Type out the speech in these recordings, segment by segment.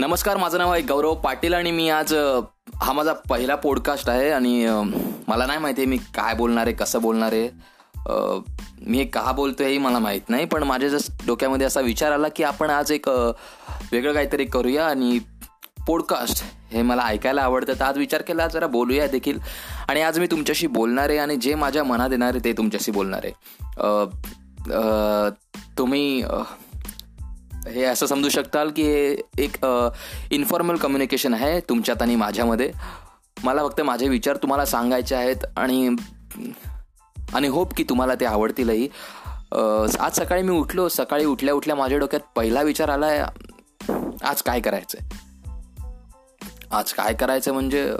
नमस्कार माझं नाव आहे गौरव पाटील आणि मी आज हा माझा पहिला पॉडकास्ट आहे आणि मला नाही माहिती मी काय बोलणार आहे कसं बोलणार आहे. मी का बोलतो हेही मला माहीत नाही पण माझ्या जस्ट डोक्यामध्ये असा विचार आला की आपण आज एक वेगळं काहीतरी करूया आणि पॉडकास्ट हे मला ऐकायला आवडतं. तर आज विचार केला जरा बोलूया देखील. आणि आज मी तुमच्याशी बोलणार आहे आणि जे माझ्या मनात येणार आहे ते तुमच्याशी बोलणार आहे. तुम्ही हे असं समजू शकताल की एक इन्फॉर्मल कम्युनिकेशन आहे तुमच्यात आणि माझ्यामध्ये. मला फक्त माझे विचार तुम्हाला सांगायचे आहेत आणि आणि होप की तुम्हाला ते आवडतीलही. आज सकाळी मी उठलो. सकाळी उठल्या उठल्या माझ्या डोक्यात पहिला विचार आला आहे आज काय करायचं आहे आज काय करायचं म्हणजे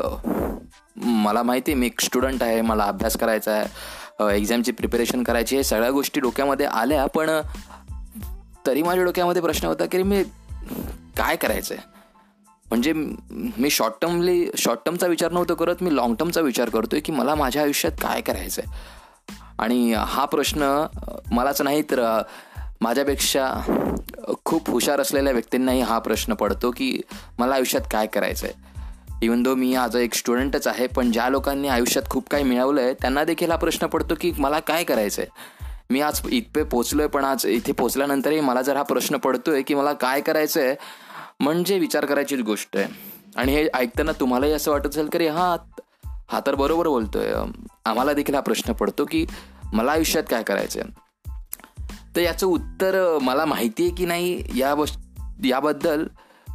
मला माहिती आहे मी एक स्टुडंट आहे मला अभ्यास करायचा आहे एक्झामची प्रिपरेशन करायची हे सगळ्या गोष्टी डोक्यामध्ये आल्या पण तरी माझ्या डोक्यामध्ये प्रश्न होता की मी काय करायचं आहे म्हणजे मी शॉर्ट टर्मली शॉर्ट टर्मचा विचार नव्हतो करत मी लाँग टर्मचा विचार करतोय की मला माझ्या आयुष्यात काय करायचं आहे आणि हा प्रश्न मलाच नाही तर माझ्यापेक्षा खूप हुशार असलेल्या व्यक्तींनाही हा प्रश्न पडतो की मला आयुष्यात काय करायचं आहे इवन दो मी आज एक स्टुडंटच आहे पण ज्या लोकांनी आयुष्यात खूप काही मिळवलं आहे त्यांना देखील हा प्रश्न पडतो की मला काय करायचं आहे मी आज इथपे पोचलोय पण आज इथे पोचल्यानंतरही मला जर हा प्रश्न पडतोय की मला काय करायचं आहे म्हणजे विचार करायचीच गोष्ट आहे. आणि हे ऐकताना तुम्हालाही असं वाटत असेल की हा हा तर बरोबर बोलतोय. आम्हाला देखील हा प्रश्न पडतो की मला आयुष्यात काय करायचं आहे तर याचं उत्तर मला माहिती आहे की नाही या याबद्दल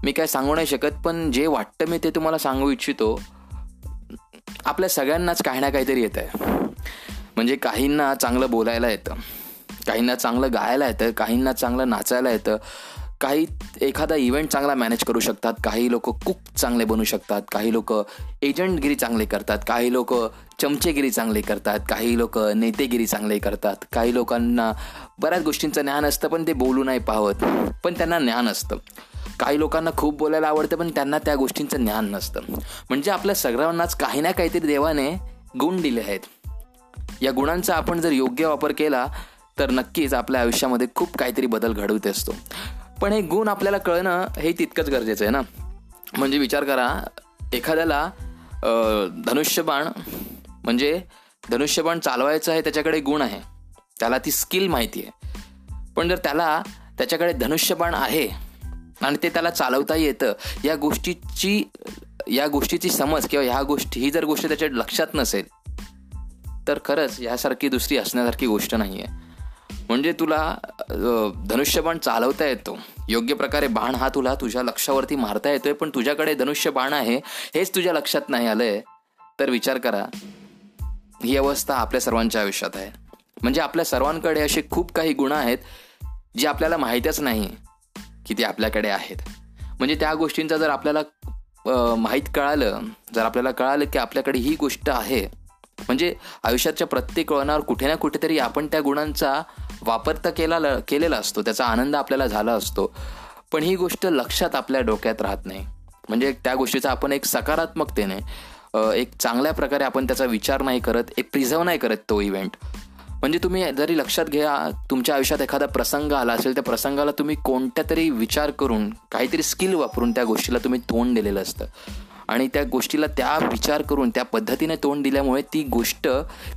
मी काय सांगू नाही शकत पण जे वाटतं मी ते तुम्हाला सांगू इच्छितो. आपल्या सगळ्यांनाच काही ना काहीतरी येत आहे म्हणजे काहींना चांगलं बोलायला येतं काहींना चांगलं गायला येतं काहींना चांगलं नाचायला येतं. काही एखादा इव्हेंट चांगला मॅनेज करू शकतात काही लोक कुक चांगले बनू शकतात काही लोक एजंटगिरी चांगले करतात काही लोक चमचेगिरी चांगले करतात काही लोक नेतेगिरी चांगले करतात काही लोकांना बऱ्याच गोष्टींचं ज्ञान असतं पण ते बोलू नाही पाहत पण त्यांना ज्ञान असतं. काही लोकांना खूप बोलायला आवडतं पण त्यांना त्या गोष्टींचं ज्ञान नसतं. म्हणजे आपल्या सगळ्यांनाच काही ना काहीतरी देवाने गुण दिले आहेत. या गुणांचा आपण जर योग्य वापर केला तर नक्कीच आपल्या आयुष्यामध्ये खूप काहीतरी बदल घडवत असतो. पण हे गुण आपल्याला कळणं हे तितकंच गरजेचं आहे ना? म्हणजे विचार करा एखाद्याला धनुष्यबाण म्हणजे धनुष्यबाण चालवायचं आहे त्याच्याकडे गुण आहे. त्याला ती स्किल माहिती आहे. पण जर त्याला त्याच्याकडे धनुष्यबाण आहे आणि ते त्याला चालवता येतं या गोष्टीची या गोष्टीची समज किंवा ह्या गोष्टी ही जर गोष्ट त्याच्या लक्षात नसेल तर खरंच यासारखी दुसरी असण्यासारखी गोष्ट नाही आहे म्हणजे तुला धनुष्यबाण चालवता येतो. योग्य प्रकारे बाण हा तुला तुझ्या लक्षावरती मारता येतोय पण तुझ्याकडे धनुष्य बाण आहे हेच तुझ्या लक्षात नाही आलंय. तर विचार करा ही अवस्था आपल्या सर्वांच्या आयुष्यात आहे. म्हणजे आपल्या सर्वांकडे असे खूप काही गुण आहेत जे आपल्याला माहीतच नाही की ते आपल्याकडे आहेत. म्हणजे त्या गोष्टींचा जर आपल्याला माहीत कळालं जर आपल्याला कळालं की आपल्याकडे ही गोष्ट आहे म्हणजे आयुष्याच्या प्रत्येक वळणावर कुठे ना कुठेतरी आपण त्या गुणांचा वापर तर केला केलेला असतो. त्याचा आनंद आपल्याला झाला असतो. पण ही गोष्ट लक्षात आपल्या डोक्यात राहत नाही. म्हणजे त्या गोष्टीचा आपण एक सकारात्मकतेने एक चांगल्या प्रकारे आपण त्याचा विचार नाही करत एक प्रिझर्व नाही करत तो इव्हेंट म्हणजे तुम्ही जरी लक्षात घ्या तुमच्या आयुष्यात एखादा प्रसंग आला असेल त्या प्रसंगाला तुम्ही कोणत्या तरी विचार करून काहीतरी स्किल वापरून त्या गोष्टीला तुम्ही तोंड दिलेलं असतं. आणि त्या गोष्टीला त्या विचार करून त्या पद्धतीने तोंड दिल्यामुळे ती गोष्ट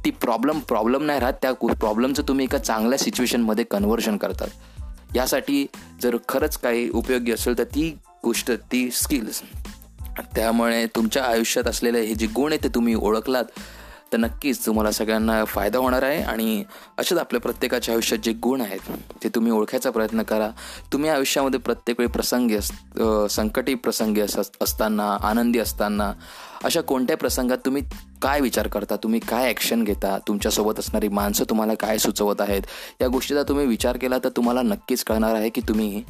ती प्रॉब्लेम प्रॉब्लेम नाही राहत. त्या प्रॉब्लेमचं तुम्ही एका चांगल्या सिच्युएशनमध्ये कन्व्हर्जन करतात. यासाठी जर खरंच काही उपयोगी असेल तर ती गोष्ट ती स्किल्स त्यामुळे तुमच्या आयुष्यात असलेले हे जे गुण आहे ते तुम्ही ओळखलात. तर नक्कीच तुम्हाला सगळ्यांना फायदा होणार आहे आणि असेच आपल्या प्रत्येकाच्या आयुष्यात जे गुण आहेत ते तुम्ही ओळखायचा प्रयत्न करा. तुम्ही आयुष्यामध्ये प्रत्येक वेळी प्रसंगी अस संकटी प्रसंगी अस असताना आनंदी असताना अशा कोणत्या प्रसंगात तुम्ही काय विचार करता? तुम्ही काय ॲक्शन घेता? तुमच्यासोबत असणारी माणसं तुम्हाला काय सुचवत आहेत? या गोष्टीचा तुम्ही विचार केला तर तुम्हाला नक्कीच कळणार आहे की तुम्ही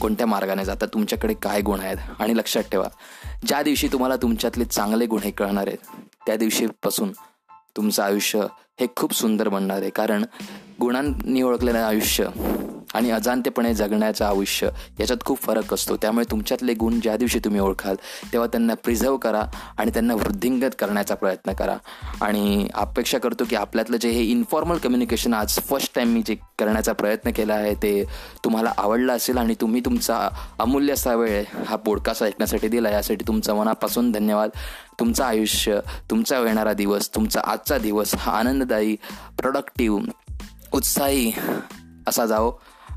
कोणत्या मार्गाने जाता तुमच्याकडे काय गुण आहेत? आणि लक्षात ठेवा ज्या दिवशी तुम्हाला तुमच्यातले चांगले गुण हे कळणार आहेत त्या दिवशीपासून तुमचं आयुष्य हे खूप सुंदर बनणार आहे. कारण गुणांनी ओळखलेलं आयुष्य आणि अजाणतेपणे जगण्याचं आयुष्य याच्यात खूप फरक असतो. त्यामुळे तुमच्यातले गुण ज्या दिवशी तुम्ही ओळखाल तेव्हा त्यांना प्रिझर्व करा आणि त्यांना वृद्धिंगत करण्याचा प्रयत्न करा. आणि अपेक्षा करतो की आपल्यातलं जे हे इन्फॉर्मल कम्युनिकेशन आज फर्स्ट टाईम मी जे करण्याचा प्रयत्न केला आहे ते तुम्हाला आवडलं असेल आणि तुम्ही तुमचा अमूल्य असा वेळ हा पॉडकास्ट ऐकण्यासाठी दिला यासाठी तुमचा मनापासून धन्यवाद. तुमचं आयुष्य तुमचा येणारा दिवस तुमचा आजचा दिवस हा आनंददायी प्रोडक्टिव्ह उत्साही असा जाओ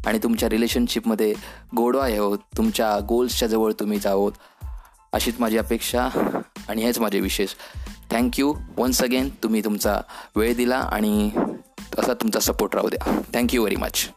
आणि तुमच्या रिलेशनशिपमध्ये गोडवा येऊ हो. तुमच्या गोल्सच्या जवळ तुम्ही जावोत अशीच माझी अपेक्षा आणि हेच माझे विशेष थँक्यू वन्स अगेन तुम्ही तुमचा वेळ दिला आणि असा तुमचा सपोर्ट राहू द्या. Thank you very much